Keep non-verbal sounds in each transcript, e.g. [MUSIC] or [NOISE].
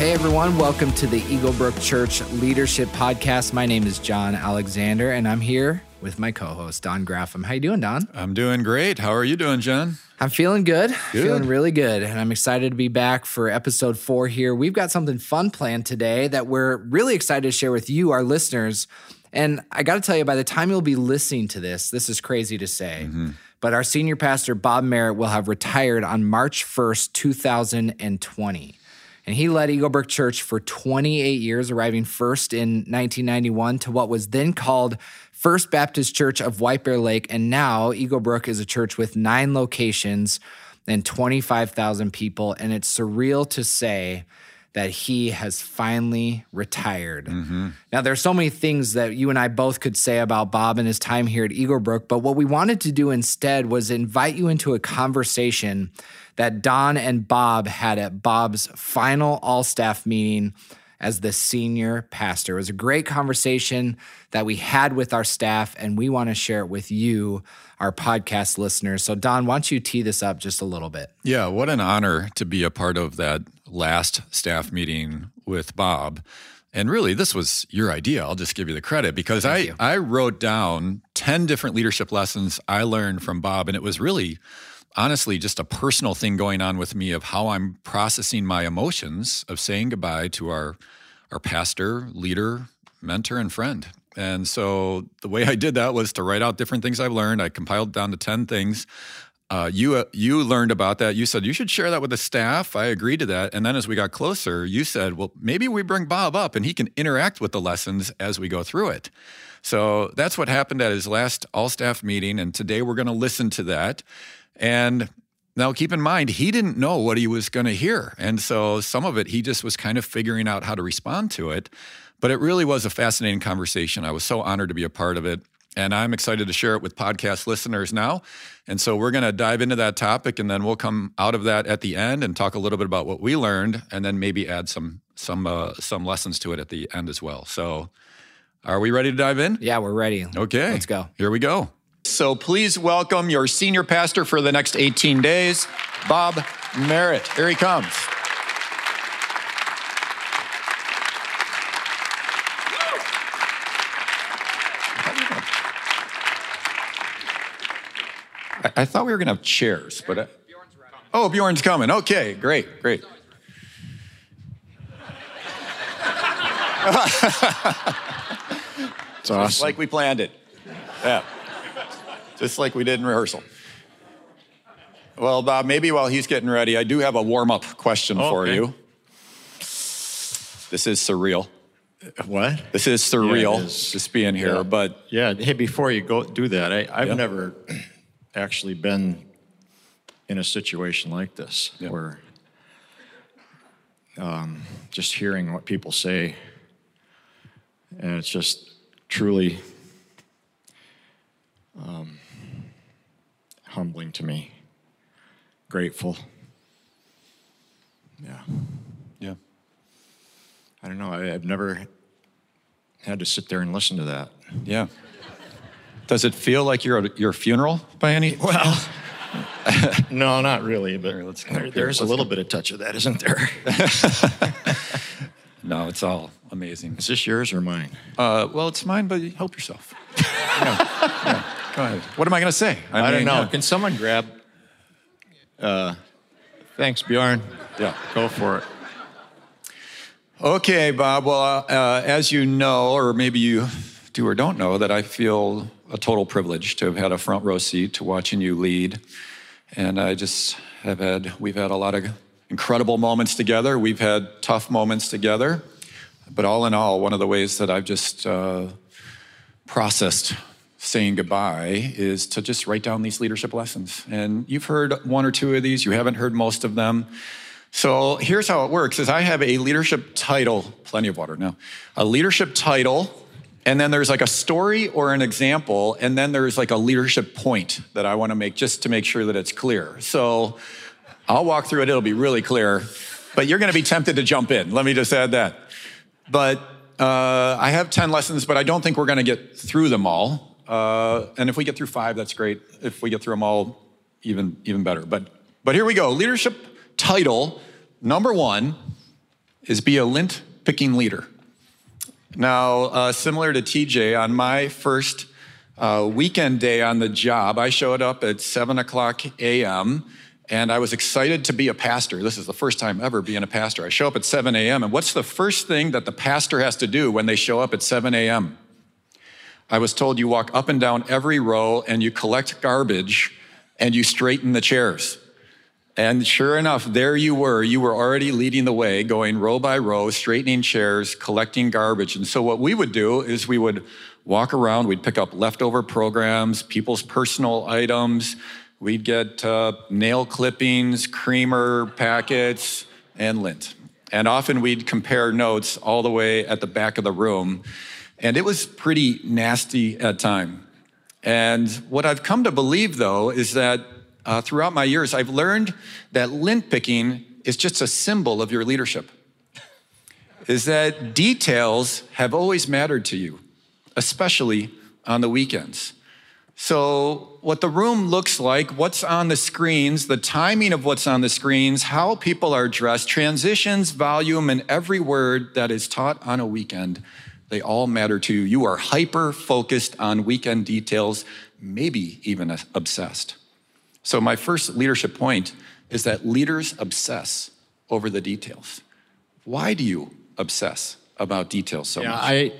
hey everyone, welcome to the Eagle Brook Church Leadership Podcast. My name is John Alexander, and I'm here with my co-host Don Graffam. How you doing, Don? I'm doing great. How are you doing, John? I'm feeling good, Good. feeling really good, and I'm excited to be back for episode four here. We've got something fun planned today that we're really excited to share with you, our listeners. And I got to tell you, by the time you'll be listening to this, this is crazy to say, mm-hmm. but our senior pastor Bob Merritt will have retired on March 1st, 2020. And he led Eagle Brook Church for 28 years, arriving first in 1991 to what was then called First Baptist Church of White Bear Lake. And now Eagle Brook is a church with nine locations and 25,000 people. And it's surreal to say that he has finally retired. Mm-hmm. Now, there's so many things that you and I both could say about Bob and his time here at Eagle Brook, but what we wanted to do instead was invite you into a conversation that Don and Bob had at Bob's final all staff meeting as the senior pastor. It was a great conversation that we had with our staff, and we want to share it with you, our podcast listeners. So, Don, why don't you tee this up just a little bit? Yeah, what an honor to be a part of that last staff meeting with Bob. And really, this was your idea. I'll just give you the credit because I, you. I wrote down 10 different leadership lessons I learned from Bob. And it was really, honestly, just a personal thing going on with me of how I'm processing my emotions of saying goodbye to our, our pastor, leader, mentor, and friend. And so the way I did that was to write out different things I've learned. I compiled down to 10 things. Uh, you uh, you learned about that. You said you should share that with the staff. I agreed to that. And then as we got closer, you said, well, maybe we bring Bob up and he can interact with the lessons as we go through it. So that's what happened at his last all staff meeting. And today we're going to listen to that. And now keep in mind, he didn't know what he was going to hear. And so some of it, he just was kind of figuring out how to respond to it. But it really was a fascinating conversation. I was so honored to be a part of it. And I'm excited to share it with podcast listeners now. And so we're going to dive into that topic and then we'll come out of that at the end and talk a little bit about what we learned and then maybe add some some uh, some lessons to it at the end as well. So are we ready to dive in? Yeah, we're ready. Okay. Let's go. Here we go. So please welcome your senior pastor for the next 18 days, Bob Merritt. Here he comes. I, thought we were going to have chairs, but. I, oh, Bjorn's coming. Okay, great, great. [LAUGHS] It's Just awesome. like we planned it. Yeah. Just like we did in rehearsal. Well, Bob, maybe while he's getting ready, I do have a warm up question for you. This is surreal. what? This is surreal, Yeah, is. just being here, Yeah. but Yeah. Hey, before you go do that, I, I've Yeah. never actually been in a situation like this where um, just hearing what people say, and it's just truly um, humbling to me. Grateful. Yeah. yeah. I don't know. I, I've never had to sit there and listen to that. Yeah. Does it feel like you're at your funeral by any? Well, [LAUGHS] no, not really. But let's there- there's a Let's little bit of touch of that, isn't there? [LAUGHS] No, it's all amazing. Is this yours or mine? Uh, well, it's mine, but help yourself. [LAUGHS] yeah. yeah. Go ahead. What am I going to say? I, mean, don't know. yeah. Can someone grab? Uh, thanks, Bjorn. Yeah. Go for it. Okay, Bob. Well, uh, as you know, or maybe you do or don't know, that I feel a total privilege to have had a front row seat to watching you lead. And I just have had, we've had a lot of incredible moments together. We've had tough moments together. But all in all, one of the ways that I've just uh, processed saying goodbye is to just write down these leadership lessons. And you've heard one or two of these, you haven't heard most of them. So here's how it works is I have a leadership title, plenty of water now, a leadership title, and then there's like a story or an example, and then there's like a leadership point that I want to make just to make sure that it's clear. So I'll walk through it, it'll be really clear, but you're going to be tempted to jump in. Let me just add that. But uh, I have 10 lessons, but I don't think we're going to get through them all. Uh, and if we get through five, that's great. If we get through them all, even, even better. But, but here we go. Leadership title number one is be a lint picking leader. Now, uh, similar to TJ, on my first uh, weekend day on the job, I showed up at 7 o'clock a.m. and I was excited to be a pastor. This is the first time ever being a pastor. I show up at 7 a.m., and what's the first thing that the pastor has to do when they show up at 7 a.m.? I was told you walk up and down every row and you collect garbage and you straighten the chairs. And sure enough, there you were. You were already leading the way, going row by row, straightening chairs, collecting garbage. And so, what we would do is we would walk around, we'd pick up leftover programs, people's personal items, we'd get uh, nail clippings, creamer packets, and lint. And often we'd compare notes all the way at the back of the room. And it was pretty nasty at time. And what I've come to believe, though, is that uh, throughout my years, I've learned that lint picking is just a symbol of your leadership. is that details have always mattered to you, especially on the weekends. So, what the room looks like, what's on the screens, the timing of what's on the screens, how people are dressed, transitions, volume, and every word that is taught on a weekend they all matter to you. You are hyper focused on weekend details, maybe even obsessed. So, my first leadership point is that leaders obsess over the details. Why do you obsess about details so yeah, much? I,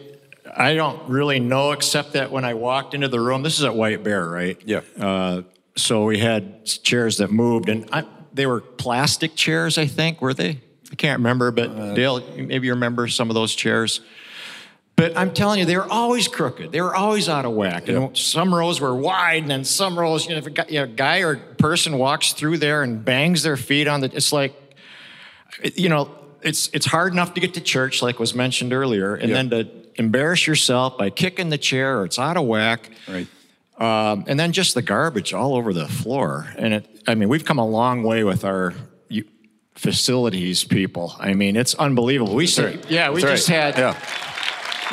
I don't really know, except that when I walked into the room, this is at White Bear, right? Yeah. Uh, so we had chairs that moved, and I, they were plastic chairs, I think, were they? I can't remember, but uh, Dale, maybe you remember some of those chairs. But I'm telling you, they were always crooked. They were always out of whack. You know, some rows were wide, and then some rows, you know, if a guy, you know, guy or person walks through there and bangs their feet on the, it's like, you know, it's it's hard enough to get to church, like was mentioned earlier, and then to embarrass yourself by kicking the chair or it's out of whack. Right. Um, and then just the garbage all over the floor. And it, I mean, we've come a long way with our facilities people. I mean, it's unbelievable. We say, right. yeah, we That's just right. had. Yeah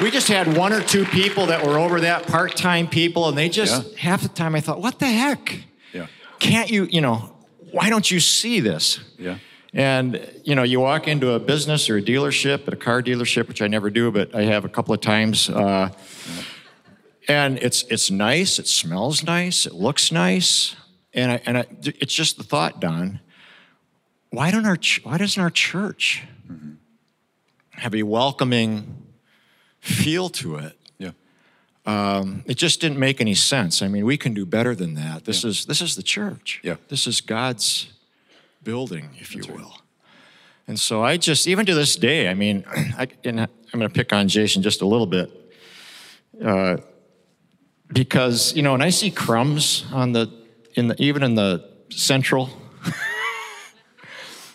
we just had one or two people that were over that part-time people and they just yeah. half the time i thought what the heck yeah can't you you know why don't you see this yeah and you know you walk into a business or a dealership at a car dealership which i never do but i have a couple of times uh, yeah. and it's it's nice it smells nice it looks nice and I, and I, it's just the thought don why don't our why doesn't our church mm-hmm. have a welcoming feel to it. Yeah. Um, it just didn't make any sense. I mean, we can do better than that. This yeah. is this is the church. Yeah. This is God's building, if you will. Right. And so I just, even to this day, I mean, [CLEARS THROAT] I, and I'm going to pick on Jason just a little bit, uh, because you know, when I see crumbs on the, in the, even in the central. [LAUGHS]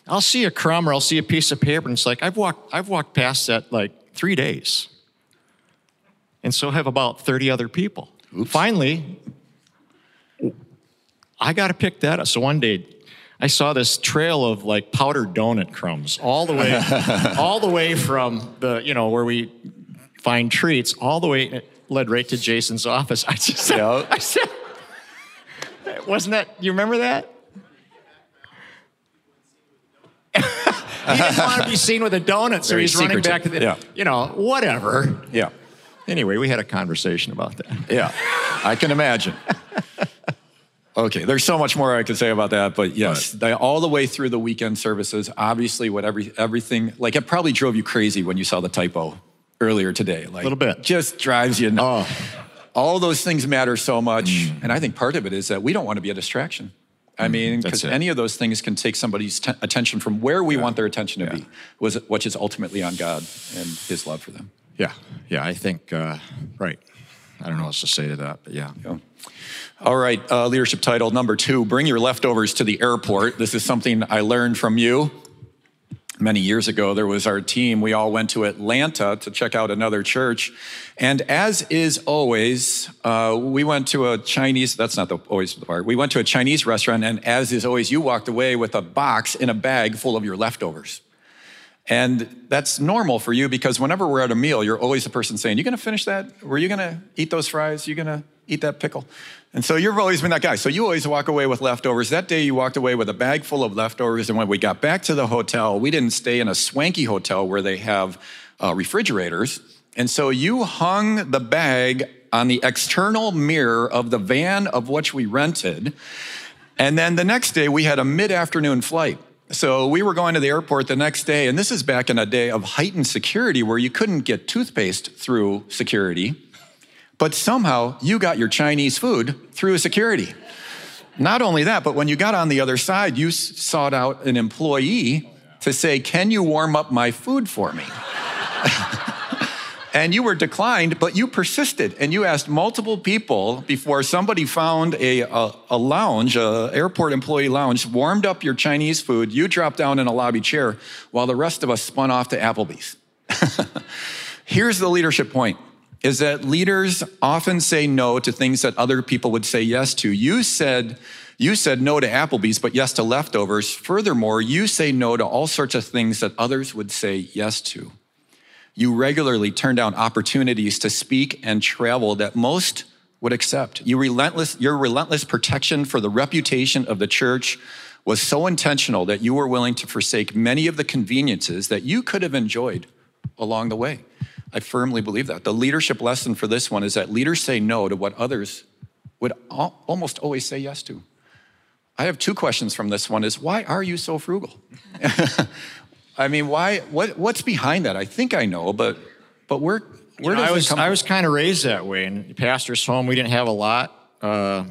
I'll see a crumb or I'll see a piece of paper, and it's like I've walked I've walked past that like three days and so have about 30 other people. Oops. Finally, I got to pick that up. So one day, I saw this trail of like powdered donut crumbs all the way, [LAUGHS] all the way from the you know where we find treats, all the way it led right to Jason's office. [LAUGHS] I just said, yeah. I said, wasn't that? You remember that? [LAUGHS] he didn't want to be seen with a donut, so Very he's running back to the, yeah. you know, whatever. Yeah. Anyway, we had a conversation about that. [LAUGHS] Yeah, I can imagine. Okay, there's so much more I could say about that, but yes, right. all the way through the weekend services, obviously, what every everything like it probably drove you crazy when you saw the typo earlier today. Like a little bit, just drives you. Nuts. Oh. All those things matter so much, mm. and I think part of it is that we don't want to be a distraction. I mm, mean, because any of those things can take somebody's t- attention from where we yeah. want their attention to yeah. be, which is ultimately on God and His love for them. Yeah, yeah, I think, uh, right. I don't know what else to say to that, but yeah. yeah. All right, uh, leadership title number two bring your leftovers to the airport. This is something I learned from you many years ago. There was our team. We all went to Atlanta to check out another church. And as is always, uh, we went to a Chinese, that's not the, always the part, we went to a Chinese restaurant. And as is always, you walked away with a box in a bag full of your leftovers. And that's normal for you because whenever we're at a meal, you're always the person saying, You gonna finish that? Were you gonna eat those fries? You gonna eat that pickle. And so you've always been that guy. So you always walk away with leftovers. That day you walked away with a bag full of leftovers. And when we got back to the hotel, we didn't stay in a swanky hotel where they have uh, refrigerators. And so you hung the bag on the external mirror of the van of which we rented. And then the next day we had a mid afternoon flight. So we were going to the airport the next day, and this is back in a day of heightened security where you couldn't get toothpaste through security. But somehow you got your Chinese food through security. Not only that, but when you got on the other side, you sought out an employee to say, Can you warm up my food for me? [LAUGHS] and you were declined, but you persisted and you asked multiple people before somebody found a, a, a lounge, a airport employee lounge, warmed up your Chinese food. You dropped down in a lobby chair while the rest of us spun off to Applebee's. [LAUGHS] Here's the leadership point is that leaders often say no to things that other people would say yes to. You said you said no to Applebee's, but yes to leftovers. Furthermore, you say no to all sorts of things that others would say yes to. You regularly turn down opportunities to speak and travel that most would accept. You relentless, your relentless protection for the reputation of the church was so intentional that you were willing to forsake many of the conveniences that you could have enjoyed along the way. I firmly believe that. The leadership lesson for this one is that leaders say no to what others would almost always say yes to. I have two questions from this one is why are you so frugal? [LAUGHS] I mean, why what what's behind that? I think I know, but but where where you know, does I was it come I was kind of raised that way in pastor's home. We didn't have a lot uh,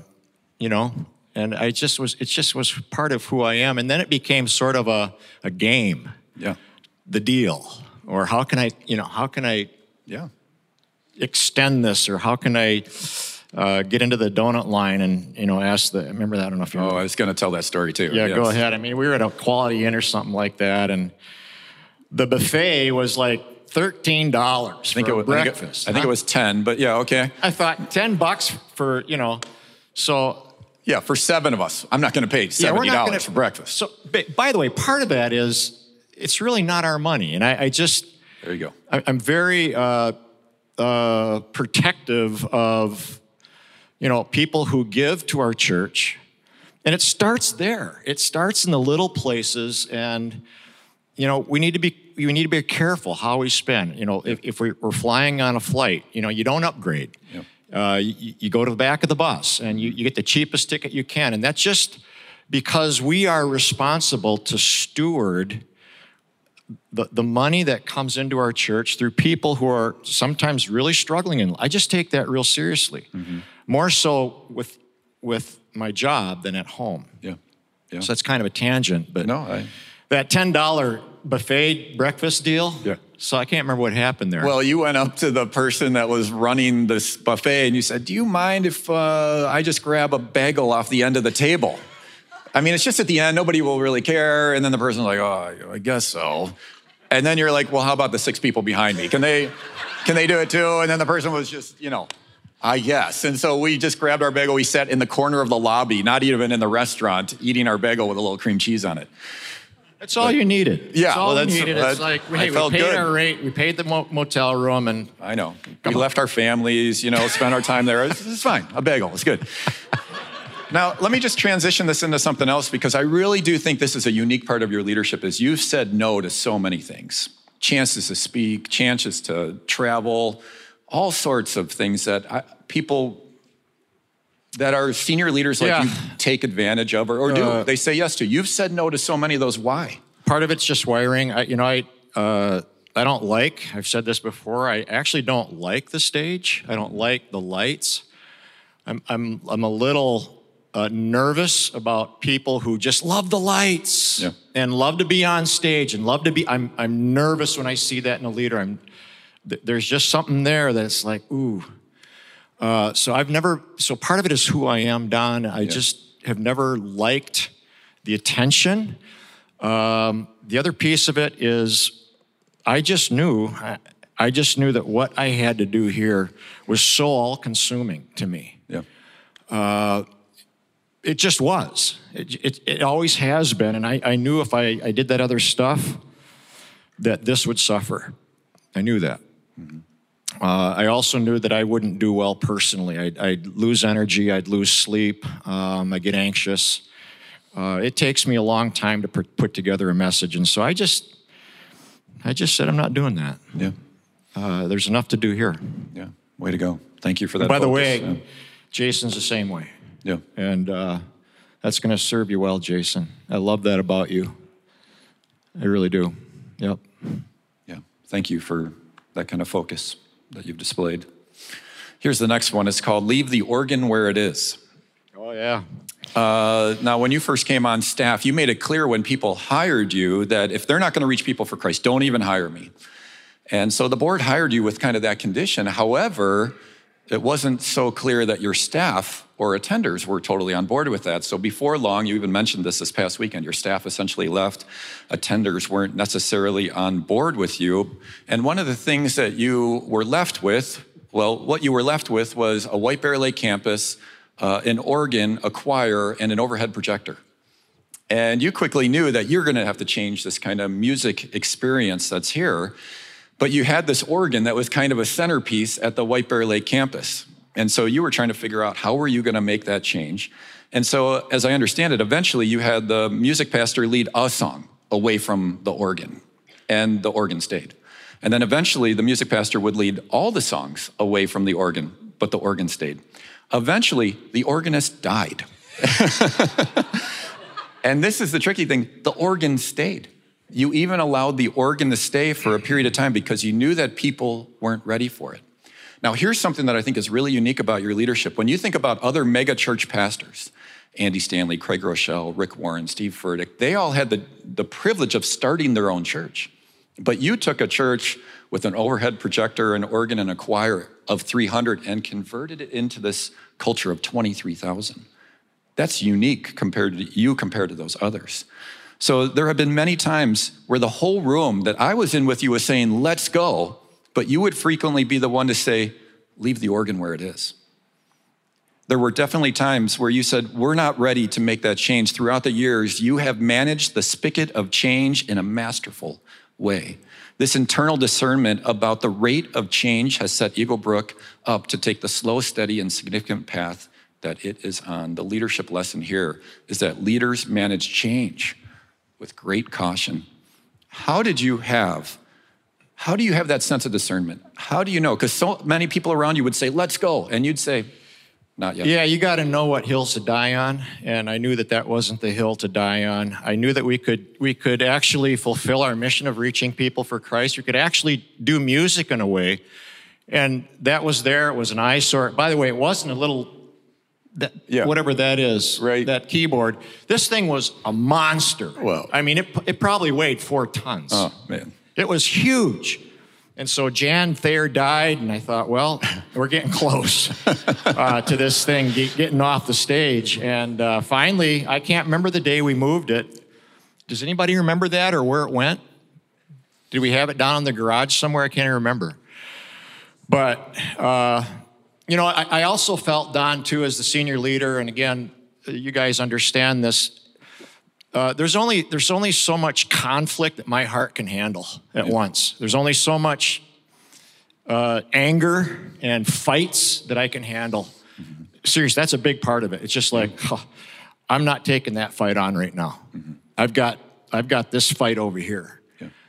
you know, and I just was it just was part of who I am and then it became sort of a a game. Yeah. The deal or how can I, you know, how can I yeah. extend this or how can I uh, get into the donut line and, you know, ask the, remember that? I don't know if you Oh, I was going to tell that story too. Yeah, Yes. go ahead. I mean, we were at a Quality Inn or something like that, and the buffet was like thirteen dollars I think, it was, I think it- breakfast. I think it was 10, but yeah, okay. I thought ten bucks for you know, so Yeah, for seven of us. I'm not going to pay yeah, $70 not going for breakfast. So, by the way, part of that is it's really not our money, and I, I just There you go. I, I'm very uh, uh, protective of you know people who give to our church, and it starts there. It starts in the little places, and you know we need to be we need to be careful how we spend. You know, if, if we're, flying on a flight, you know, you don't upgrade. Yep. Uh, you, you go to the back of the bus, and you, you get the cheapest ticket you can, and that's just because we are responsible to steward the, the money that comes into our church through people who are sometimes really struggling and i just take that real seriously more so with with my job than at home Yeah. Yeah. so that's kind of a tangent but no, I. that $10 buffet breakfast deal Yeah. so i can't remember what happened there Well, you went up to the person that was running this buffet and you said, Do you mind if uh, I just grab a bagel off the end of the table? I mean, it's just at the end, nobody will really care. And then the person's like, Oh, I guess so. And then you're like, Well, how about the six people behind me? Can they, can they do it too? And then the person was just, you know, Uh, I guess. And so we just grabbed our bagel. We sat in the corner of the lobby, not even in the restaurant, eating our bagel with a little cream cheese on it. that's all you needed Yeah, that's all well, you needed that- it's like I hey, we paid good. our rate we paid the mo- motel room and I know. we left our families, you know, spent our time there. It's, it's fine. A bagel, it's good. [LAUGHS] now, let me just transition this into something else because I really do think this is a unique part of your leadership is you've said no to so many things. Chances to speak, chances to travel, all sorts of things that I, people that are senior leaders like Yeah. you take advantage of or, or do. Uh, they say yes to. You've said no to so many of those. Why? part of it's just wiring. I, you know, I uh, I don't like. I've said this before. I actually don't like the stage. I don't like the lights. I'm I'm I'm a little uh, nervous about people who just love the lights Yeah. and love to be on stage and love to be. I'm I'm nervous when I see that in a leader. I'm th- there's just something there that's like ooh. Uh, so I've never. So part of it is who I am, Don. I just have never liked the attention. Um, the other piece of it is I just knew, I, I just knew that what I had to do here was so all consuming to me. Yeah. It just was. It, it, it always has been. And I, I knew if I, I did that other stuff, that this would suffer. I knew that. Uh, I also knew that I wouldn't do well personally. I'd, I'd lose energy, I'd lose sleep, um, I get anxious. Uh, it takes me a long time to put together a message, and so I just, I just said I'm not doing that. Yeah. Uh, there's enough to do here. Yeah. Way to go. Thank you for that. By focus. the way, yeah. Jason's the same way. Yeah. And uh, that's going to serve you well, Jason. I love that about you. I really do. Yep. Yeah. Thank you for that kind of focus that you've displayed. Here's the next one. It's called Leave the Organ Where It Is. Oh, yeah. Uh, now, when you first came on staff, you made it clear when people hired you that if they're not going to reach people for Christ, don't even hire me. And so the board hired you with kind of that condition. However, it wasn't so clear that your staff or attenders were totally on board with that. So before long, you even mentioned this this past weekend, your staff essentially left. Attenders weren't necessarily on board with you. And one of the things that you were left with, well, what you were left with was a White Bear Lake campus, uh, an organ, a choir, and an overhead projector. And you quickly knew that you're going to have to change this kind of music experience that's here. But you had this organ that was kind of a centerpiece at the White Bear Lake campus. And so you were trying to figure out how were you going to make that change. And so, as I understand it, eventually you had the music pastor lead a song away from the organ, and the organ stayed. And then eventually the music pastor would lead all the songs away from the organ, but the organ stayed. Eventually, the organist died. [LAUGHS] and this is the tricky thing the organ stayed. You even allowed the organ to stay for a period of time because you knew that people weren't ready for it. Now, here's something that I think is really unique about your leadership. When you think about other mega church pastors, Andy Stanley, Craig Groeschel, Rick Warren, Steve Furtick, they all had the, the privilege of starting their own church. But you took a church with an overhead projector, an organ, and a choir of 300 and converted it into this culture of 23,000. That's unique compared to you compared to those others. So there have been many times where the whole room that I was in with you was saying, let's go, but you would frequently be the one to say, leave the organ where it is. There were definitely times where you said, We're not ready to make that change. Throughout the years, you have managed the spigot of change in a masterful way. This internal discernment about the rate of change has set Eagle Brook up to take the slow, steady, and significant path that it is on. The leadership lesson here is that leaders manage change with great caution. How did you have? How do you have that sense of discernment? How do you know? Because so many people around you would say, let's go. And you'd say, not yet. Yeah, you got to know what hills to die on, and I knew that that wasn't the hill to die on. I knew that we could we could actually fulfill our mission of reaching people for Christ. We could actually do music in a way, and that was there. It was an eyesore. By the way, it wasn't a little that Yeah. whatever that is, Right. That keyboard. This thing was a monster. Wow. I mean, it it probably weighed four tons. Oh, man. It was huge. And so Jan Thayer died, and I thought, well, [LAUGHS] we're getting close [LAUGHS] uh, to this thing get, getting off the stage. And uh, finally, I can't remember the day we moved it. Does anybody remember that or where it went? Did we have it down in the garage somewhere? I can't even remember. But, uh, you know, I, I also felt, Don, too, as the senior leader, and again, you guys understand this. Uh, there's only there's only so much conflict that my heart can handle at once. There's only so much uh, anger and fights that I can handle. Seriously, that's a big part of it. It's just like I'm not taking that fight on right now. I've got I've got this fight over here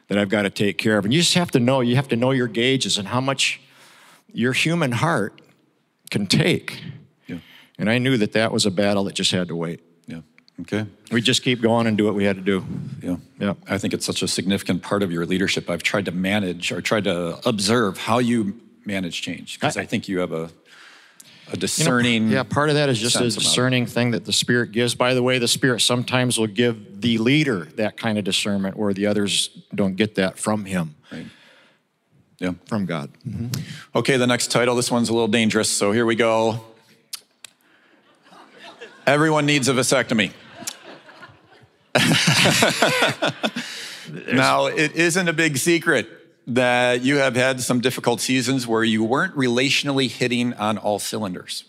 that I've got to take care of, and you just have to know you have to know your gauges and how much your human heart can take. Yeah. And I knew that that was a battle that just had to wait. Yeah. Okay. We just keep going and do what we had to do. Yeah. Yeah. I think it's such a significant part of your leadership. I've tried to manage or tried to observe how you manage change because I, I- think you have a, a You know, discerning. yeah, part of that is just a sense about it. discerning thing that the Spirit gives. By the way, the Spirit sometimes will give the leader that kind of discernment where the others don't get that from Him, Right. Yeah. from God. Mm-hmm. Okay, the next title. This one's a little dangerous, so here we go. Everyone needs a vasectomy. [LAUGHS] now, it isn't a big secret that you have had some difficult seasons where you weren't relationally hitting on all cylinders.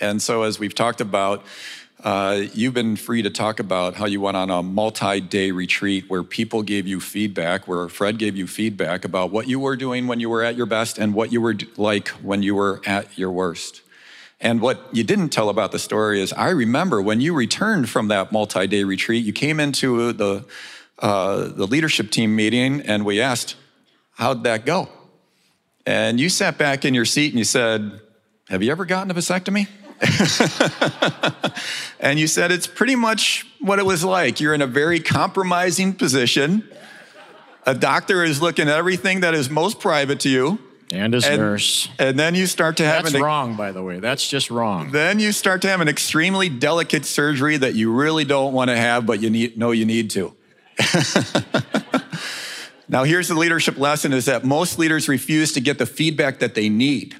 And so, as we've talked about, Uh, you've been free to talk about how you went on a multi day retreat where people gave you feedback, where Fred gave you feedback about what you were doing when you were at your best and what you were like when you were at your worst. And what you didn't tell about the story is I remember when you returned from that multi day retreat, you came into the, uh, the leadership team meeting and we asked, How'd that go? And you sat back in your seat and you said, Have you ever gotten a vasectomy? [LAUGHS] and you said it's pretty much what it was like. You're in a very compromising position. A doctor is looking at everything that is most private to you. And his and, nurse. And then you start to have That's an, wrong, by the way. That's just wrong. Then you start to have an extremely delicate surgery that you really don't want to have, but you need, know you need to. [LAUGHS] now, here's the leadership lesson is that most leaders refuse to get the feedback that they need.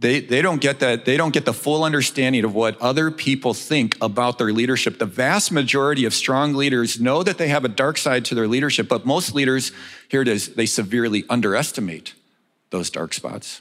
They, they don't get that, they don't get the full understanding of what other people think about their leadership. The vast majority of strong leaders know that they have a dark side to their leadership, but most leaders, here it is, they severely underestimate those dark spots.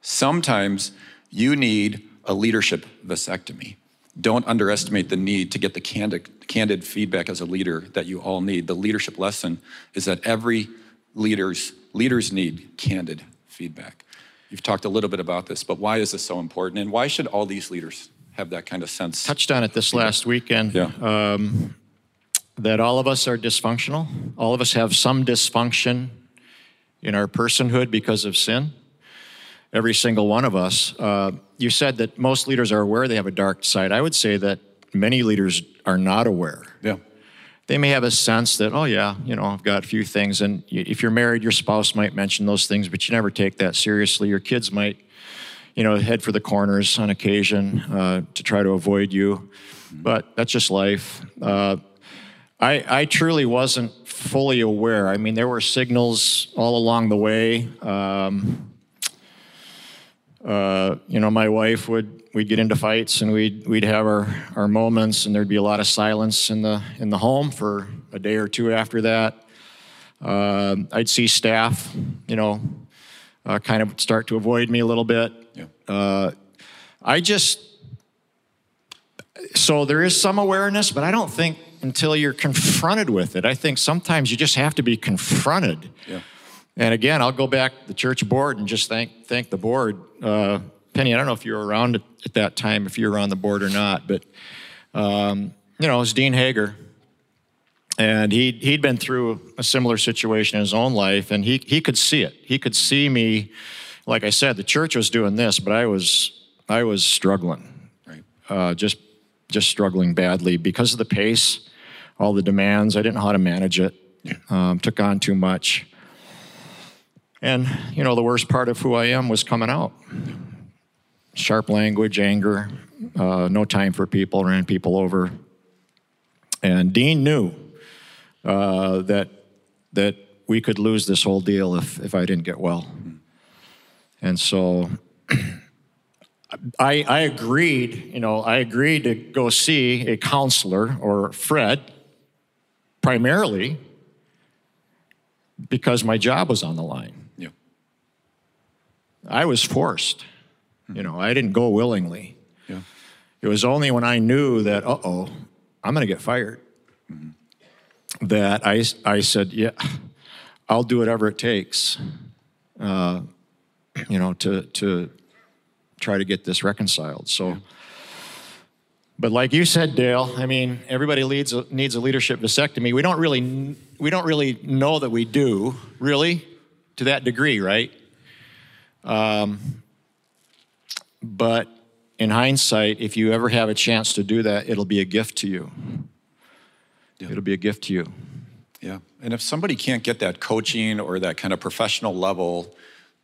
Sometimes you need a leadership vasectomy. Don't underestimate the need to get the candid, candid feedback as a leader that you all need. The leadership lesson is that every leaders leaders need candid feedback. You've talked a little bit about this, but why is this so important? And why should all these leaders have that kind of sense? Touched on it this last weekend. Yeah. Um, that all of us are dysfunctional. All of us have some dysfunction in our personhood because of sin. Every single one of us. Uh, you said that most leaders are aware they have a dark side. I would say that many leaders are not aware. Yeah they may have a sense that, oh, yeah, you know, I've got a few things. And if you're married, your spouse might mention those things, but you never take that seriously. Your kids might, you know, head for the corners on occasion uh, to try to avoid you. But that's just life. Uh, I, I truly wasn't fully aware. I mean, there were signals all along the way. Um, uh, you know, my wife would we'd get into fights and we'd we'd have our, our moments and there'd be a lot of silence in the in the home for a day or two after that. Uh, I'd see staff, you know, uh, kind of start to avoid me a little bit. Yeah. Uh, I just so there is some awareness, but I don't think until you're confronted with it. I think sometimes you just have to be confronted. Yeah. And again, I'll go back to the church board and just thank thank the board uh, Penny, I don't know if you were around at, at that time, if you were on the board or not, but um, you know, it was Dean Hager, and he he'd been through a similar situation in his own life, and he he could see it. He could see me. Like I said, the church was doing this, but I was I was struggling, right? Uh, just just struggling badly because of the pace, all the demands. I didn't know how to manage it. Um, took on too much. And, you know, the worst part of who I am was coming out sharp language, anger, uh, no time for people, ran people over. And Dean knew uh, that that we could lose this whole deal if if I didn't get well. And so [CLEARS THROAT] I, I agreed, you know, I agreed to go see a counselor or Fred primarily because my job was on the line. Yeah. I was forced. You know, I didn't go willingly. Yeah. It was only when I knew that, uh oh, I'm going to get fired, mm-hmm. that I, I said, yeah, I'll do whatever it takes, uh, you know, to, to try to get this reconciled. So, yeah. but like you said, Dale, I mean, everybody leads a, needs a leadership vasectomy. We don't really, we don't really know that we do, really, to that degree, right? Um, but in hindsight, if you ever have a chance to do that, it'll be a gift to you. Yeah. It'll be a gift to you. Yeah. And if somebody can't get that coaching or that kind of professional level,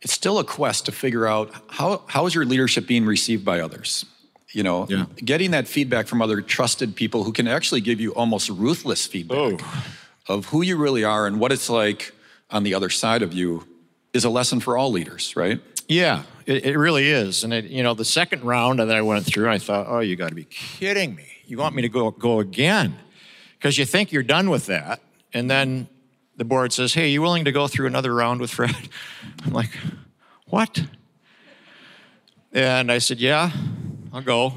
it's still a quest to figure out how, how is your leadership being received by others? You know, yeah. getting that feedback from other trusted people who can actually give you almost ruthless feedback oh. of who you really are and what it's like on the other side of you is a lesson for all leaders, right? Yeah, it, it really is. And it, you know, the second round that I went through, I thought, oh, you got to be kidding me. You want me to go go again? Because you think you're done with that, and then the board says, hey, you willing to go through another round with Fred? [LAUGHS] I'm like, what? And I said, yeah, I'll go.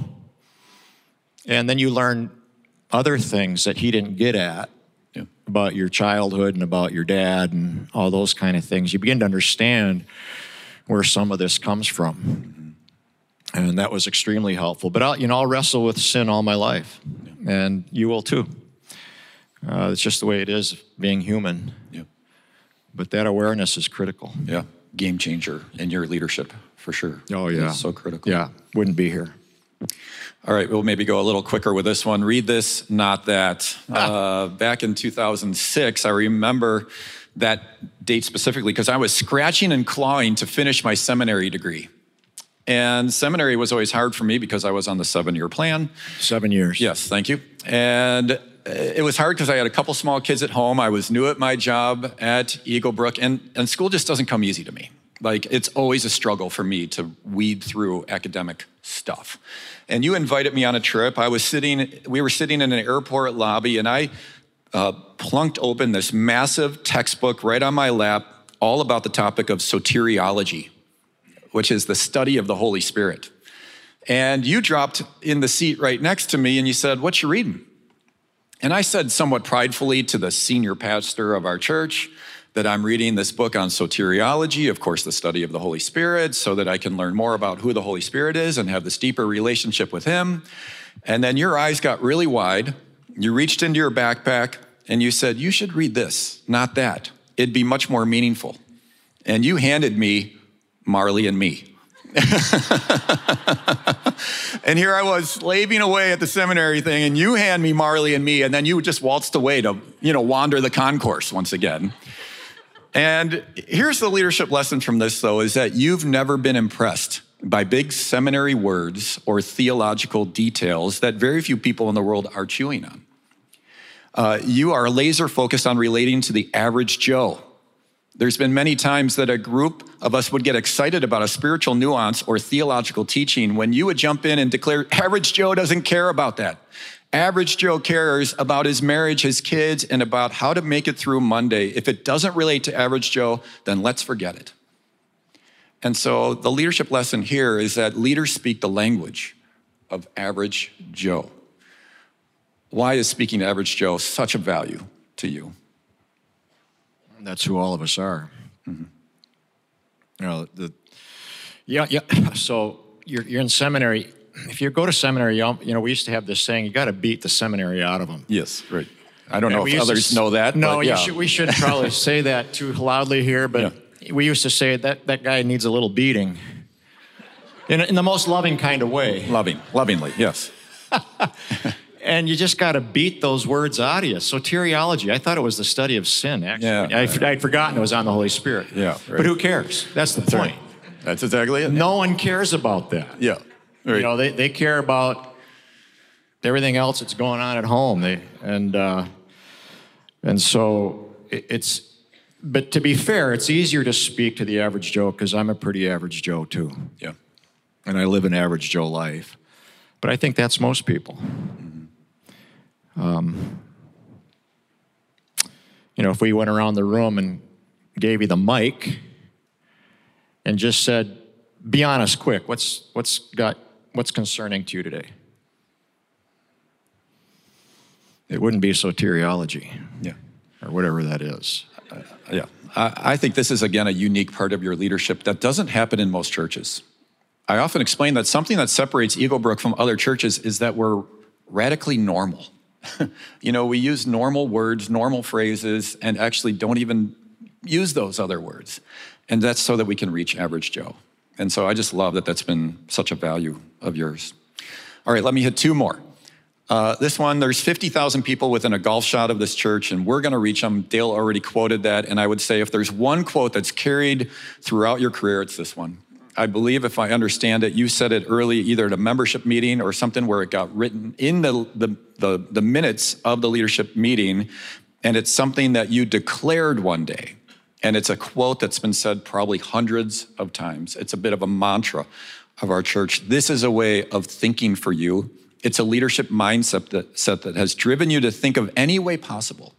And then you learn other things that he didn't get at Yeah. about your childhood and about your dad and all those kind of things. You begin to understand where some of this comes from. And that was extremely helpful. But I'll, you know, I'll wrestle with sin all my life, and you will too. Uh, it's just the way it is, being human. Yeah. But that awareness is critical. Yeah. Game changer in your leadership, for sure. Oh yeah, It's so critical. Yeah, wouldn't be here. All right, we'll maybe go a little quicker with this one. Read this, not that. [LAUGHS] Uh, back in 2006, I remember that date specifically because I was scratching and clawing to finish my seminary degree. And seminary was always hard for me because I was on the seven year plan. Seven years. Yes, thank you. And uh, it was hard because I had a couple small kids at home. I was new at my job at Eagle Brook, and, and school just doesn't come easy to me. Like, it's always a struggle for me to weed through academic stuff. And you invited me on a trip. I was sitting, we were sitting in an airport lobby, and I uh, plunked open this massive textbook right on my lap, all about the topic of soteriology, which is the study of the Holy Spirit. And you dropped in the seat right next to me and you said, What you reading? And I said somewhat pridefully to the senior pastor of our church that I'm reading this book on soteriology, of course, the study of the Holy Spirit, so that I can learn more about who the Holy Spirit is and have this deeper relationship with Him. And then your eyes got really wide. You reached into your backpack and you said, You should read this, not that. It'd be much more meaningful. And you handed me Marley and Me. [LAUGHS] and here I was slaving away at the seminary thing, and you hand me Marley and me, and then you just waltzed away to, you know, wander the concourse once again. And here's the leadership lesson from this, though, is that you've never been impressed by big seminary words or theological details that very few people in the world are chewing on. Uh, you are laser focused on relating to the average Joe. There's been many times that a group of us would get excited about a spiritual nuance or theological teaching when you would jump in and declare, average Joe doesn't care about that. Average Joe cares about his marriage, his kids, and about how to make it through Monday. If it doesn't relate to average Joe, then let's forget it. And so the leadership lesson here is that leaders speak the language of average Joe. Why is speaking to average Joe such a value to you? That's who all of us are. Mm-hmm. You know, the, yeah, yeah. [CLEARS THROAT] So you're, you're in seminary. If you go to seminary, you you know, we used to have this saying, you got to beat the seminary out of them. Yes, right. I don't And know if used to others know that. No, yeah. should, we shouldn't probably [LAUGHS] say that too loudly here, but we used to say that that guy needs a little beating. In, in the most loving kind of way. Loving, lovingly, yes. [LAUGHS] And you just got to beat those words out of you. Soteriology, I thought it was the study of sin, actually. Yeah. I, I'd forgotten it was on the Holy Spirit. Yeah, right. But who cares? That's the point. That's exactly it. No one cares about that. Yeah. Right. You know, they, they care about everything else that's going on at home. They, and, uh, and so it- it's, but to be fair, it's easier to speak to the average Joe because I'm a pretty average Joe too. yeah. And I live an average Joe life. But I think that's most people. Um, you know, if we went around the room and gave you the mic and just said, be honest quick, what's, what's, got, what's concerning to you today? It wouldn't be soteriology Yeah. or whatever that is. Uh, yeah. I, I think this is, again, a unique part of your leadership that doesn't happen in most churches. I often explain that something that separates Eagle Brook from other churches is that we're radically normal. [LAUGHS] you know, we use normal words, normal phrases, and actually don't even use those other words. And that's so that we can reach average Joe. And so I just love that that's been such a value of yours. All right, let me hit two more. Uh, this one, there's 50,000 people within a golf shot of this church, and we're going to reach them. Dale already quoted that. And I would say if there's one quote that's carried throughout your career, it's this one. I believe, if I understand it, you said it early, either at a membership meeting or something where it got written in the, the, the, the minutes of the leadership meeting. And it's something that you declared one day. And it's a quote that's been said probably hundreds of times. It's a bit of a mantra of our church. This is a way of thinking for you. It's a leadership mindset that, set that has driven you to think of any way possible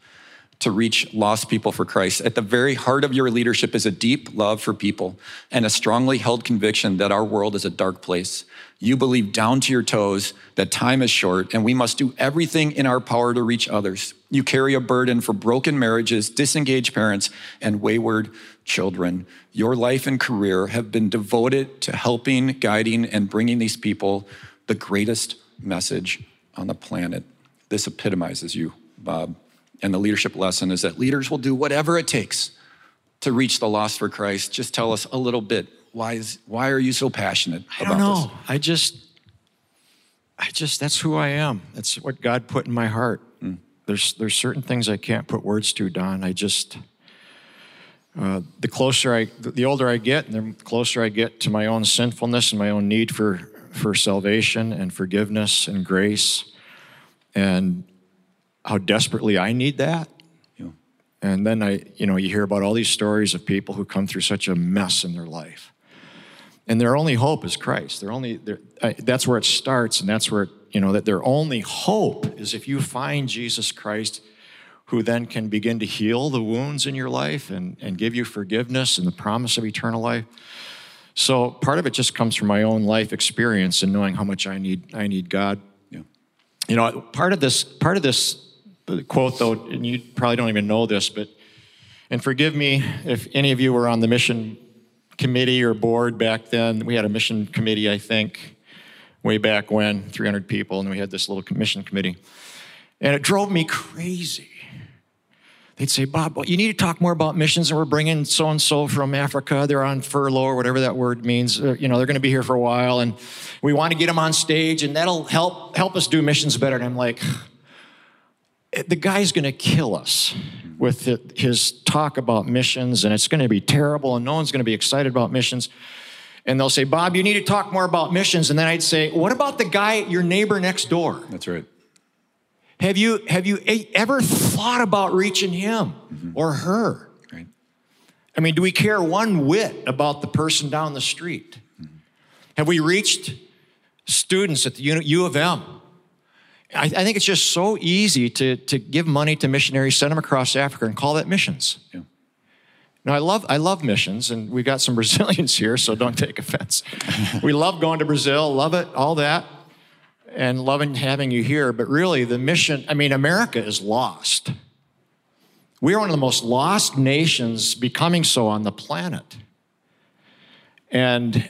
to reach lost people for Christ. At the very heart of your leadership is a deep love for people and a strongly held conviction that our world is a dark place. You believe down to your toes that time is short and we must do everything in our power to reach others. You carry a burden for broken marriages, disengaged parents, and wayward children. Your life and career have been devoted to helping, guiding, and bringing these people the greatest message on the planet. This epitomizes you, Bob. And the leadership lesson is that leaders will do whatever it takes to reach the lost for Christ. Just tell us a little bit. Why is why are you so passionate I don't know. this? I just, I just, that's who I am. That's what God put in my heart. There's, there's certain things I can't put words to, Don. I just, uh, the closer I, the older I get, and the closer I get to my own sinfulness and my own need for, for salvation and forgiveness and grace, and how desperately I need that. Yeah. And then I, you know, you hear about all these stories of people who come through such a mess in their life. And their only hope is Christ. Their only, their, I, that's where it starts, and that's where, you know, that their only hope is if you find Jesus Christ, who then can begin to heal the wounds in your life and, and give you forgiveness and the promise of eternal life. So part of it just comes from my own life experience and knowing how much I need, I need God. Yeah. You know, part of this, part of this quote, though, and you probably don't even know this, but, and forgive me if any of you were on the mission committee or board back then. We had a mission committee, I think, way back when, 300 people, and we had this little mission committee. And it drove me crazy. They'd say, Bob, well, you need to talk more about missions, and we're bringing so and so from Africa. They're on furlough, or whatever that word means. Uh, You know, they're going to be here for a while, and we want to get them on stage, and that'll help help us do missions better. And I'm like, the guy's going to kill us with his talk about missions, and it's going to be terrible, and no one's going to be excited about missions. And they'll say, Bob, you need to talk more about missions. And then I'd say, What about the guy, your neighbor next door? That's right. Have you, have you ever thought about reaching him mm-hmm. or her? Right. I mean, do we care one whit about the person down the street? Mm-hmm. Have we reached students at the U U of M? I, I think it's just so easy to, to give money to missionaries, send them across Africa, and call that missions. Yeah. Now, I love, I love missions, and we've got some [LAUGHS] Brazilians here, so don't take offense. [LAUGHS] we love going to Brazil, love it, all that, and loving having you here. But really, the mission, I mean, America is lost. We are one of the most lost nations, becoming so on the planet. And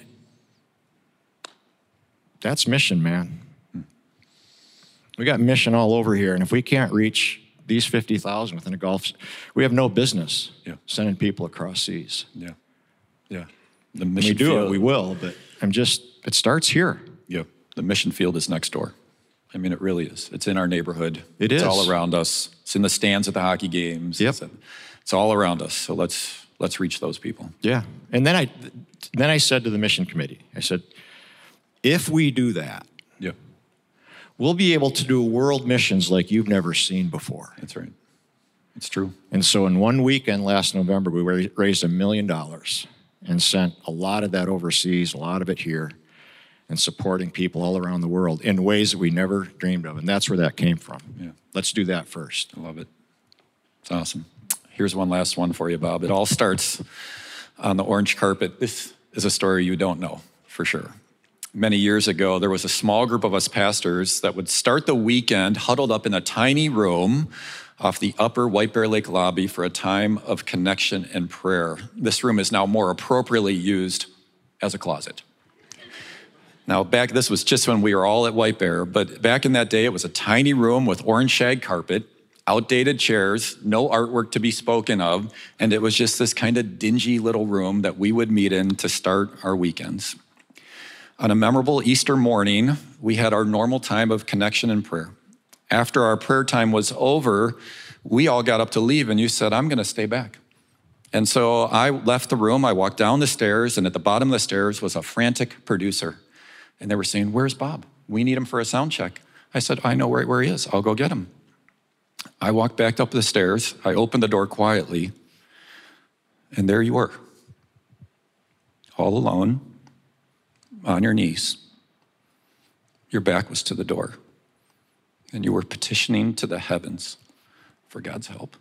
that's mission, man. We got mission all over here, and if we can't reach these 50,000 within a Gulf, we have no business Yeah. sending people across seas. Yeah. Yeah. The We do field, it, we will, but I'm just, it starts here. Yeah. The mission field is next door. I mean, it really is. It's in our neighborhood. It it's is. all around us. It's in the stands at the hockey games. Yep. It's, it's all around us. So let's let's reach those people. Yeah. And then I, then I said to the mission committee, I said, if we do that, Yeah. we'll be able to do world missions like you've never seen before. That's right. It's true. And so in one weekend last November, we raised a million dollars and sent a lot of that overseas, a lot of it here, and supporting people all around the world in ways that we never dreamed of. And that's where that came from. Yeah. Let's do that first. I love it. It's awesome. Here's one last one for you, Bob. It all starts on the orange carpet. This is a story you don't know for sure. Many years ago, there was a small group of us pastors that would start the weekend huddled up in a tiny room off the upper White Bear Lake lobby for a time of connection and prayer. This room is now more appropriately used as a closet. Now, back, this was just when we were all at White Bear, but back in that day, it was a tiny room with orange shag carpet, outdated chairs, no artwork to be spoken of, and it was just this kind of dingy little room that we would meet in to start our weekends. On a memorable Easter morning, we had our normal time of connection and prayer. After our prayer time was over, we all got up to leave, and you said, I'm going to stay back. And so I left the room, I walked down the stairs, and at the bottom of the stairs was a frantic producer. And they were saying, Where's Bob? We need him for a sound check. I said, I know where, where he is. I'll go get him. I walked back up the stairs. I opened the door quietly, and there you were, all alone, on your knees. Your back was to the door, and you were petitioning to the heavens for God's help.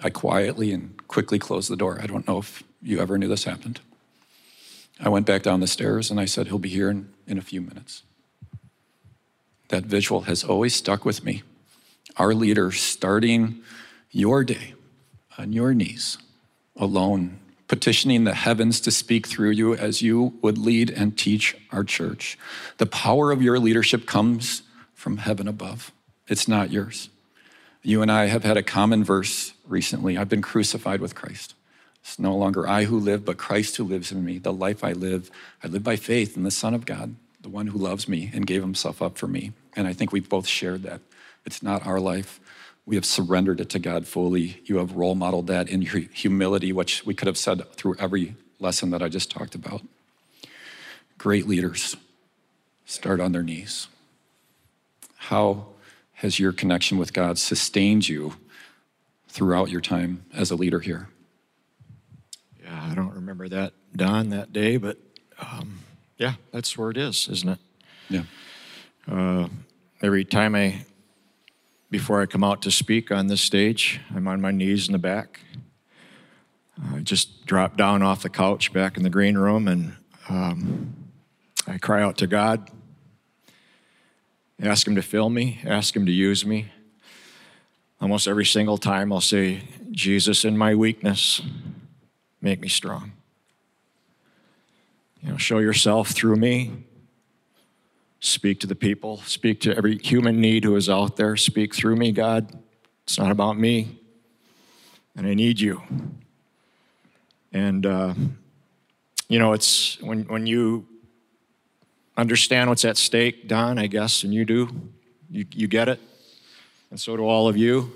I quietly and quickly closed the door. I don't know if you ever knew this happened. I went back down the stairs and I said, He'll be here in, in a few minutes. That visual has always stuck with me. Our leader starting your day on your knees, alone, petitioning the heavens to speak through you as you would lead and teach our church. The power of your leadership comes from heaven above, it's not yours. You and I have had a common verse recently I've been crucified with Christ. It's no longer I who live, but Christ who lives in me. The life I live, I live by faith in the Son of God, the one who loves me and gave himself up for me. And I think we've both shared that. It's not our life. We have surrendered it to God fully. You have role modeled that in your humility, which we could have said through every lesson that I just talked about. Great leaders start on their knees. How has your connection with God sustained you throughout your time as a leader here? I don't remember that, Don, that day, but um, yeah, that's where it is, isn't it? Yeah. Uh, every time I, before I come out to speak on this stage, I'm on my knees in the back. I just drop down off the couch back in the green room and um, I cry out to God, ask Him to fill me, ask Him to use me. Almost every single time I'll say, Jesus, in my weakness, make me strong. You know, show yourself through me. Speak to the people. Speak to every human need who is out there. Speak through me, God. It's not about me. And I need you. And, uh, you know, it's when, when you understand what's at stake, Don, I guess, and you do, you, you get it. And so do all of you.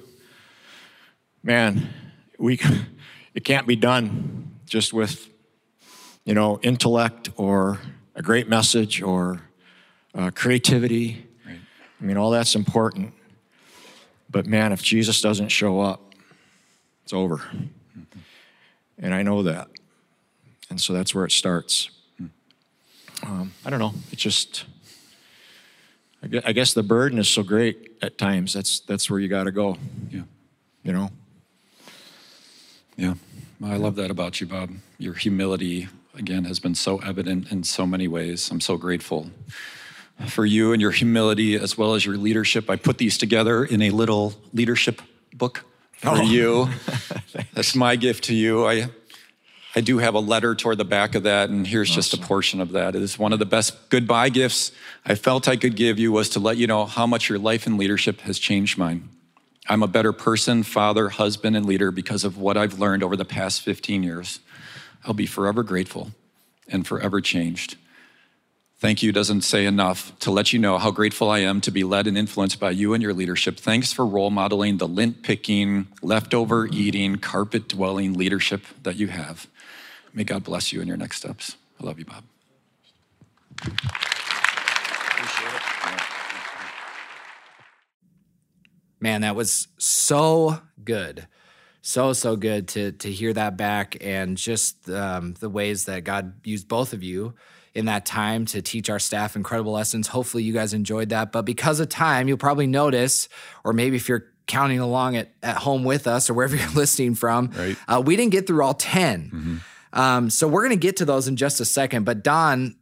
Man, we, it can't be done just with, you know, intellect or a great message or uh, creativity. Right. I mean, all that's important. But man, if Jesus doesn't show up, it's over. Mm-hmm. And I know that. And so that's where it starts. Um, I don't know. It's just, I guess the burden is so great at times. That's, that's where you got to go. Yeah. You know? Yeah. I love that about you, Bob. Your humility, again, has been so evident in so many ways. I'm so grateful for you and your humility as well as your leadership. I put these together in a little leadership book for oh. you. [LAUGHS] That's my gift to you. I I do have a letter toward the back of that, and here's awesome. just a portion of that. It is one of the best goodbye gifts I felt I could give you was to let you know how much your life and leadership has changed mine. I'm a better person, father, husband, and leader because of what I've learned over the past 15 years. I'll be forever grateful and forever changed. Thank you doesn't say enough to let you know how grateful I am to be led and influenced by you and your leadership. Thanks for role modeling the lint picking, leftover eating, carpet dwelling leadership that you have. May God bless you in your next steps. I love you, Bob. Man, that was so good. So, so good to, to hear that back and just um, the ways that God used both of you in that time to teach our staff incredible lessons. Hopefully, you guys enjoyed that. But because of time, you'll probably notice, or maybe if you're counting along at, at home with us or wherever [LAUGHS] you're listening from, right. uh, we didn't get through all 10. Mm-hmm. Um, so we're going to get to those in just a second. But Don,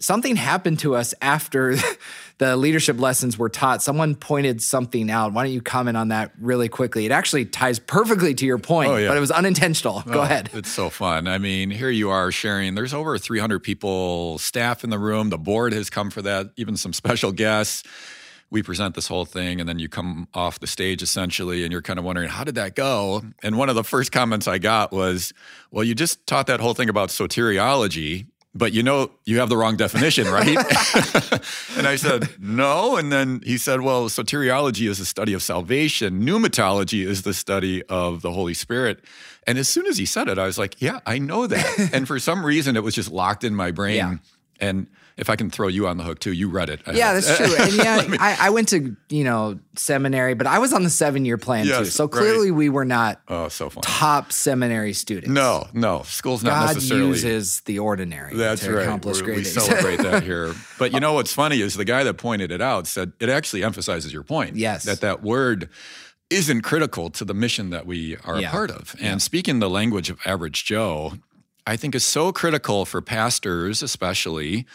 something happened to us after [LAUGHS] the leadership lessons were taught. Someone pointed something out. Why don't you comment on that really quickly? It actually ties perfectly to your point, oh, yeah. but it was unintentional. Go oh, ahead. It's so fun. I mean, here you are sharing. There's over 300 people, staff in the room. The board has come for that, even some special guests we present this whole thing and then you come off the stage essentially and you're kind of wondering how did that go and one of the first comments i got was well you just taught that whole thing about soteriology but you know you have the wrong definition right? [LAUGHS] [LAUGHS] And i said no. And then he said well soteriology is the study of salvation. Pneumatology is the study of the holy spirit. And as soon as he said it i was like yeah i know that. [LAUGHS] And for some reason it was just locked in my brain. Yeah. and if I can throw you on the hook too, you read it. yeah, that's true. And [LAUGHS] yeah, me, I, I, went to you know seminary, but I was on the seven year plan yes, too. So clearly, right. we were not oh so fun. top seminary students. No, no, school's not God necessarily uses the ordinary. That's to right. Accomplish we celebrate that [LAUGHS] here. But you know what's funny is the guy that pointed it out said it actually emphasizes your point. Yes, that that word isn't critical to the mission that we are Yeah. a part of. And speaking the language of average Joe, I think is so critical for pastors, especially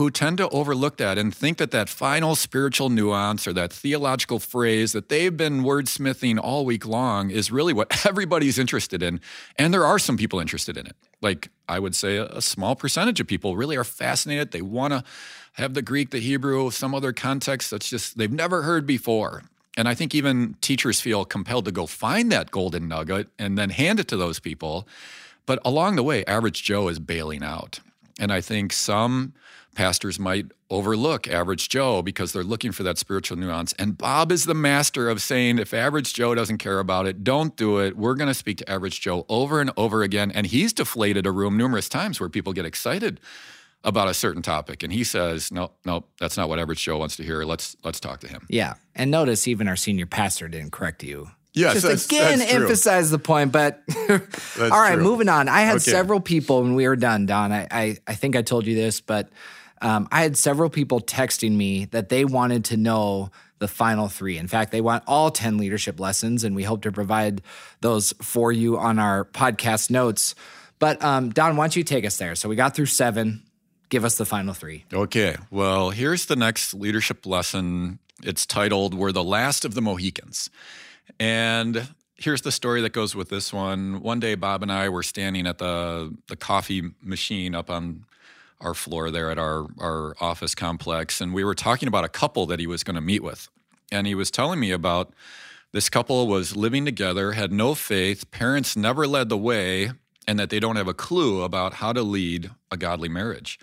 who tend to overlook that and think that that final spiritual nuance or that theological phrase that they've been wordsmithing all week long is really what [LAUGHS] everybody's interested in. And there are some people interested in it. Like I would say a, small percentage of people really are fascinated. They want to have the Greek, the Hebrew, some other context that's just they've never heard before. And I think even teachers feel compelled to go find that golden nugget and then hand it to those people. But along the way, average Joe is bailing out. And I think some pastors might overlook average Joe because they're looking for that spiritual nuance. And Bob is the master of saying, if average Joe doesn't care about it, don't do it. We're going to speak to average Joe over and over again. And he's deflated a room numerous times where people get excited about a certain topic. And he says, no, no, that's not what average Joe wants to hear. Let's let's talk to him. Yeah. And notice even our senior pastor didn't correct you. Yes, Just again that's emphasize the point, but [LAUGHS] all right, true. moving on. I had Okay. several people when we were done, Don. I, I, I think I told you this, but um, I had several people texting me that they wanted to know the final three. In fact, they want all 10 leadership lessons, and we hope to provide those for you on our podcast notes. But um, Don, why don't you take us there? So we got through seven. Give us the final three. Okay. Well, here's the next leadership lesson. It's titled We're the Last of the Mohicans. And here's the story that goes with this one. One day, Bob and I were standing at the, the coffee machine up on our floor there at our, our office complex, and we were talking about a couple that he was going to meet with. And he was telling me about this couple was living together, had no faith, parents never led the way, and that they don't have a clue about how to lead a godly marriage.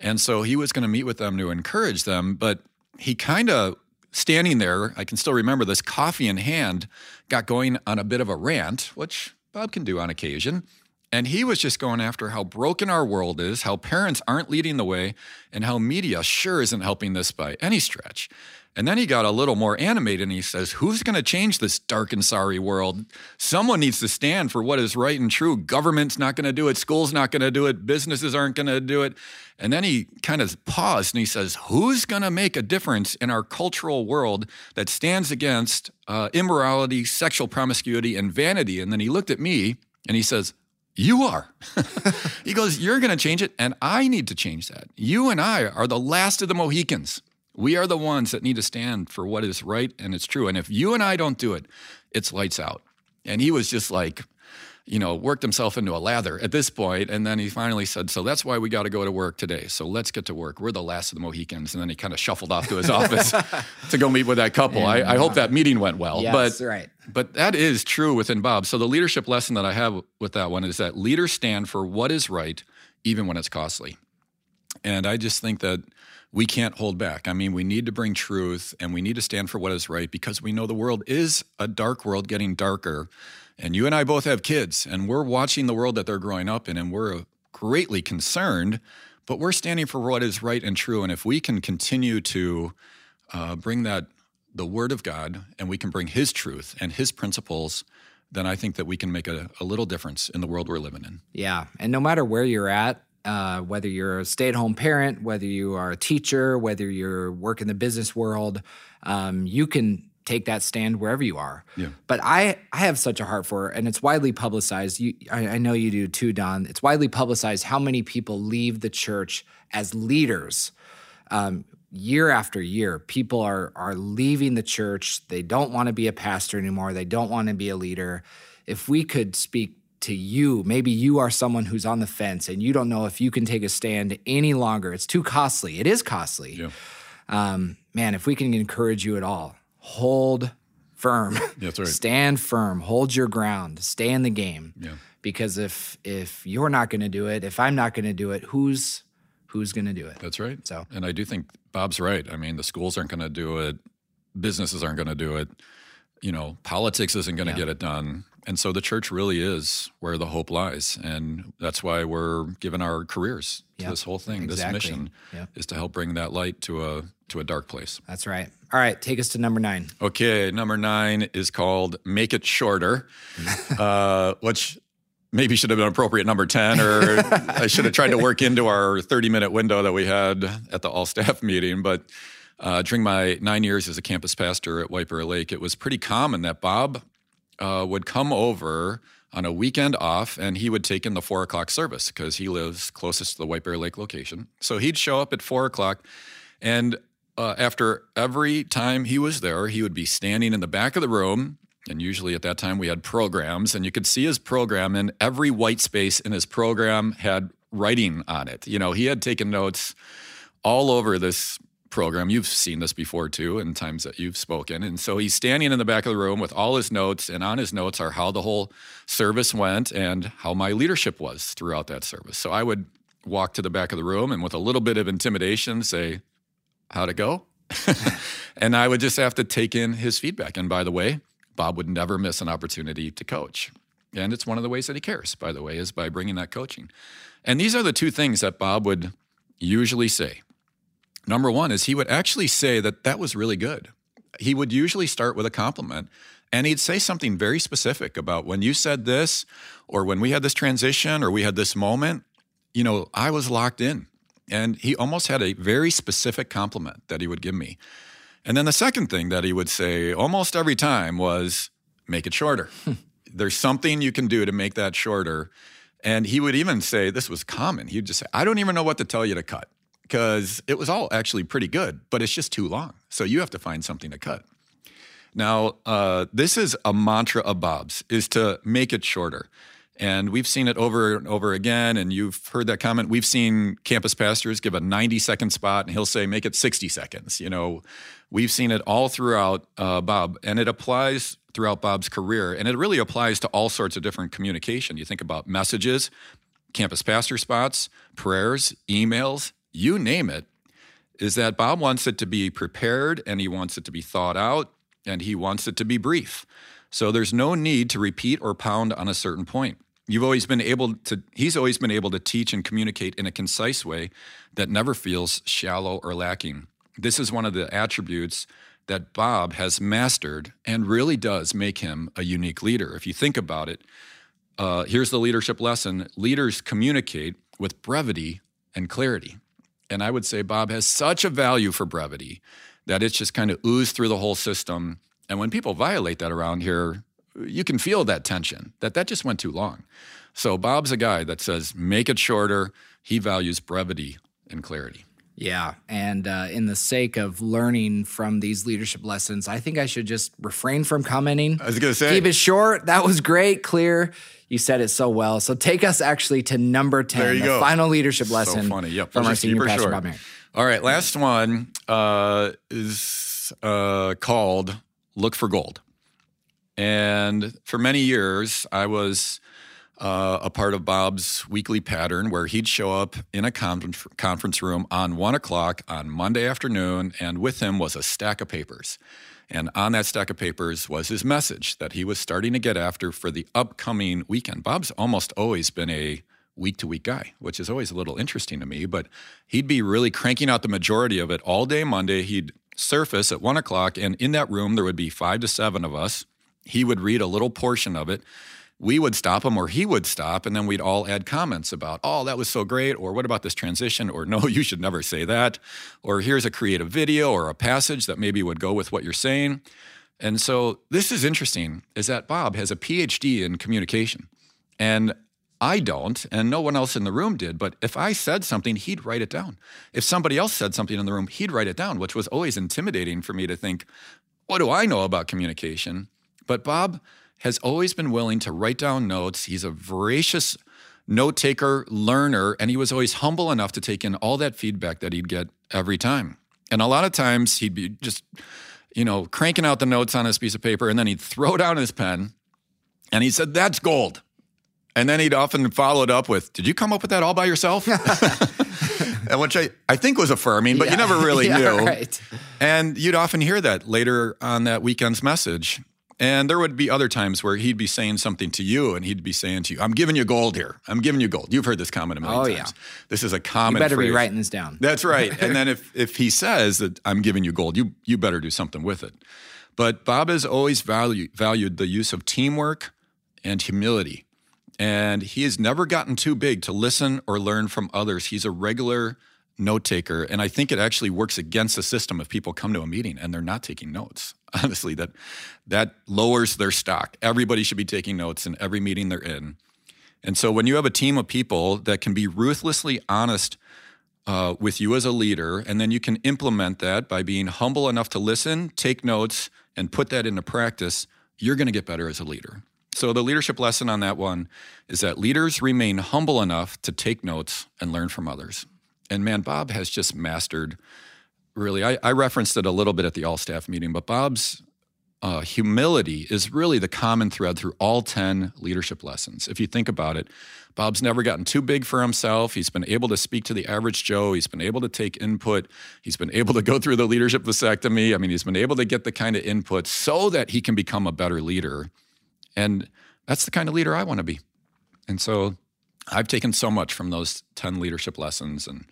And so he was going to meet with them to encourage them, but he kind of standing there, I can still remember this coffee in hand, got going on a bit of a rant, which Bob can do on occasion. And he was just going after how broken our world is, how parents aren't leading the way, and how media sure isn't helping this by any stretch. And then he got a little more animated and he says, Who's going to change this dark and sorry world? Someone needs to stand for what is right and true. Government's not going to do it. School's not going to do it. Businesses aren't going to do it. And then he kind of paused and he says, Who's going to make a difference in our cultural world that stands against uh, immorality, sexual promiscuity, and vanity? And then he looked at me and he says, you are. [LAUGHS] he goes, You're going to change it, and I need to change that. You and I are the last of the Mohicans. We are the ones that need to stand for what is right and it's true. And if you and I don't do it, it's lights out. And he was just like, you know, worked himself into a lather at this point, And then he finally said, So that's why we got to go to work today. So let's get to work. We're the last of the Mohicans. And then he kind of shuffled off to his [LAUGHS] office to go meet with that couple. I, I hope that meeting went well. Yes, but right. but that is true within Bob. So the leadership lesson that I have with that one is that leaders stand for what is right, even when it's costly. And I just think that we can't hold back. I mean, we need to bring truth and we need to stand for what is right because we know the world is a dark world getting darker. And you and I both have kids, and we're watching the world that they're growing up in, and we're greatly concerned, but we're standing for what is right and true. And if we can continue to uh, bring that, the word of God, and we can bring his truth and his principles, then I think that we can make a, a little difference in the world we're living in. Yeah. And no matter where you're at, uh, whether you're a stay at home parent, whether you are a teacher, whether you're work in the business world, um, you can take that stand wherever you are. Yeah. But I, I have such a heart for it, and it's widely publicized. You, I, I know you do too, Don. It's widely publicized how many people leave the church as leaders. Um, year after year, people are are leaving the church. They don't want to be a pastor anymore. They don't want to be a leader. If we could speak to you, maybe you are someone who's on the fence and you don't know if you can take a stand any longer. It's too costly. It is costly. Yeah. Um, man, if we can encourage you at all, hold firm. [LAUGHS] That's right. Stand firm. Hold your ground. Stay in the game. Yeah. Because if if you're not going to do it, if I'm not going to do it, who's who's going to do it? That's right. So- and I do think Bob's right. I mean, the schools aren't going to do it, businesses aren't going to do it. You know, politics isn't going to get it done. And so the church really is where the hope lies. And that's why we're giving our careers to Yep. this whole thing. Exactly. This mission Yep. is to help bring that light to a to a dark place. That's right. All right, take us to number nine. Okay, number nine is called Make It Shorter, [LAUGHS] uh, which maybe should have been appropriate number 10, or I should have tried to work into our 30 minute window that we had at the all staff [LAUGHS] meeting. But uh, during my nine years as a campus pastor at White Bear Lake, it was pretty common that Bob uh, would come over on a weekend off and he would take in the four o'clock service because he lives closest to the White Bear Lake location. So he'd show up at four o'clock and uh, after every time he was there, he would be standing in the back of the room. And usually at that time, we had programs, and you could see his program, and every white space in his program had writing on it. You know, he had taken notes all over this program. You've seen this before too, in times that you've spoken. And so he's standing in the back of the room with all his notes, and on his notes are how the whole service went and how my leadership was throughout that service. So I would walk to the back of the room and with a little bit of intimidation say, How'd it go? [LAUGHS] and I would just have to take in his feedback. And by the way, Bob would never miss an opportunity to coach. And it's one of the ways that he cares, by the way, is by bringing that coaching. And these are the two things that Bob would usually say. Number one is he would actually say that that was really good. He would usually start with a compliment and he'd say something very specific about when you said this, or when we had this transition, or we had this moment, you know, I was locked in. And he almost had a very specific compliment that he would give me. And then the second thing that he would say almost every time was, make it shorter. Hmm. There's something you can do to make that shorter. And he would even say, this was common. He'd just say, I don't even know what to tell you to cut because it was all actually pretty good, but it's just too long. So you have to find something to cut. Now, uh, this is a mantra of Bob's, is to make it shorter. And we've seen it over and over again. And you've heard that comment. We've seen campus pastors give a 90 second spot and he'll say, make it 60 seconds. You know, we've seen it all throughout uh, Bob, and it applies throughout Bob's career. And it really applies to all sorts of different communication. You think about messages, campus pastor spots, prayers, emails, you name it, is that Bob wants it to be prepared and he wants it to be thought out and he wants it to be brief. So there's no need to repeat or pound on a certain point. You've always been able to, he's always been able to teach and communicate in a concise way that never feels shallow or lacking. This is one of the attributes that Bob has mastered and really does make him a unique leader. If you think about it, uh, here's the leadership lesson leaders communicate with brevity and clarity. And I would say Bob has such a value for brevity that it's just kind of oozed through the whole system. And when people violate that around here, you can feel that tension that that just went too long. So Bob's a guy that says make it shorter. He values brevity and clarity. Yeah. And uh, in the sake of learning from these leadership lessons, I think I should just refrain from commenting. I was going to say, keep it short. That was great, clear. You said it so well. So take us actually to number 10, the go. final leadership so lesson funny. Yep. from our senior pastor, short. Bob Merritt. All right. Last one uh, is uh, called Look for Gold. And for many years, I was uh, a part of Bob's weekly pattern where he'd show up in a conference, conference room on one o'clock on Monday afternoon, and with him was a stack of papers. And on that stack of papers was his message that he was starting to get after for the upcoming weekend. Bob's almost always been a week to week guy, which is always a little interesting to me, but he'd be really cranking out the majority of it all day Monday. He'd surface at one o'clock, and in that room, there would be five to seven of us he would read a little portion of it. We would stop him or he would stop, and then we'd all add comments about, oh, that was so great, or what about this transition, or no, [LAUGHS] you should never say that, or here's a creative video or a passage that maybe would go with what you're saying. And so this is interesting, is that Bob has a PhD in communication. And I don't, and no one else in the room did. But if I said something, he'd write it down. If somebody else said something in the room, he'd write it down, which was always intimidating for me to think, what do I know about communication? But Bob has always been willing to write down notes. He's a voracious note taker, learner, and he was always humble enough to take in all that feedback that he'd get every time. And a lot of times he'd be just, you know, cranking out the notes on his piece of paper, and then he'd throw down his pen and he said, That's gold. And then he'd often follow it up with, Did you come up with that all by yourself? [LAUGHS] [LAUGHS] Which I, I think was affirming, but yeah. you never really [LAUGHS] yeah, knew. Right. And you'd often hear that later on that weekend's message. And there would be other times where he'd be saying something to you and he'd be saying to you, I'm giving you gold here. I'm giving you gold. You've heard this comment a million oh, times. Yeah. This is a common You better phrase. be writing this down. That's right. [LAUGHS] and then if, if he says that I'm giving you gold, you, you better do something with it. But Bob has always value, valued the use of teamwork and humility. And he has never gotten too big to listen or learn from others. He's a regular note taker. And I think it actually works against the system if people come to a meeting and they're not taking notes. [LAUGHS] Honestly, that that lowers their stock. Everybody should be taking notes in every meeting they're in. And so when you have a team of people that can be ruthlessly honest uh, with you as a leader, and then you can implement that by being humble enough to listen, take notes, and put that into practice, you're going to get better as a leader. So, the leadership lesson on that one is that leaders remain humble enough to take notes and learn from others. And man, Bob has just mastered really, I, I referenced it a little bit at the all staff meeting, but Bob's uh, humility is really the common thread through all 10 leadership lessons. If you think about it, Bob's never gotten too big for himself. He's been able to speak to the average Joe. He's been able to take input. He's been able to go through the leadership vasectomy. I mean, he's been able to get the kind of input so that he can become a better leader. And that's the kind of leader I want to be. And so I've taken so much from those 10 leadership lessons and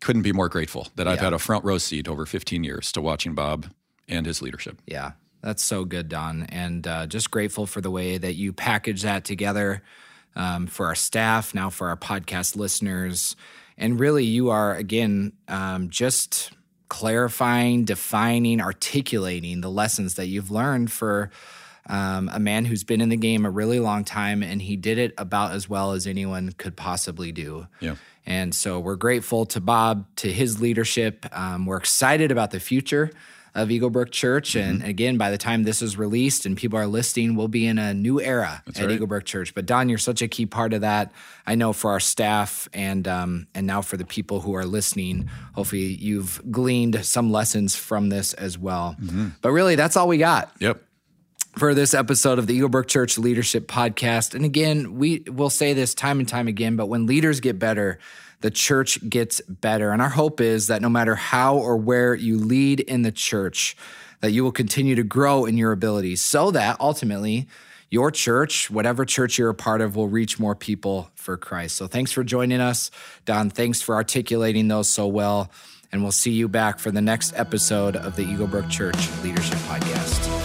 couldn't be more grateful that I've had a front row seat over 15 years to watching Bob and his leadership. Yeah, that's so good, Don. And uh, just grateful for the way that you package that together um, for our staff, now for our podcast listeners. And really, you are, again, um, just clarifying, defining, articulating the lessons that you've learned for um, a man who's been in the game a really long time. And he did it about as well as anyone could possibly do. Yeah. And so we're grateful to Bob, to his leadership. Um, we're excited about the future of Eagle Brook Church. And again, by the time this is released and people are listening, we'll be in a new era at right. Eagle Brook Church. But Don, you're such a key part of that. I know for our staff and um, and now for the people who are listening. Hopefully, you've gleaned some lessons from this as well. But really, that's all we got Yep. For this episode of the Eagle Brook Church Leadership Podcast. And again, we will say this time and time again, but when leaders get better, the church gets better. And our hope is that no matter how or where you lead in the church, that you will continue to grow in your abilities so that ultimately your church, whatever church you're a part of, will reach more people for Christ. So thanks for joining us. Don, thanks for articulating those so well. And we'll see you back for the next episode of the Eagle Brook Church Leadership Podcast.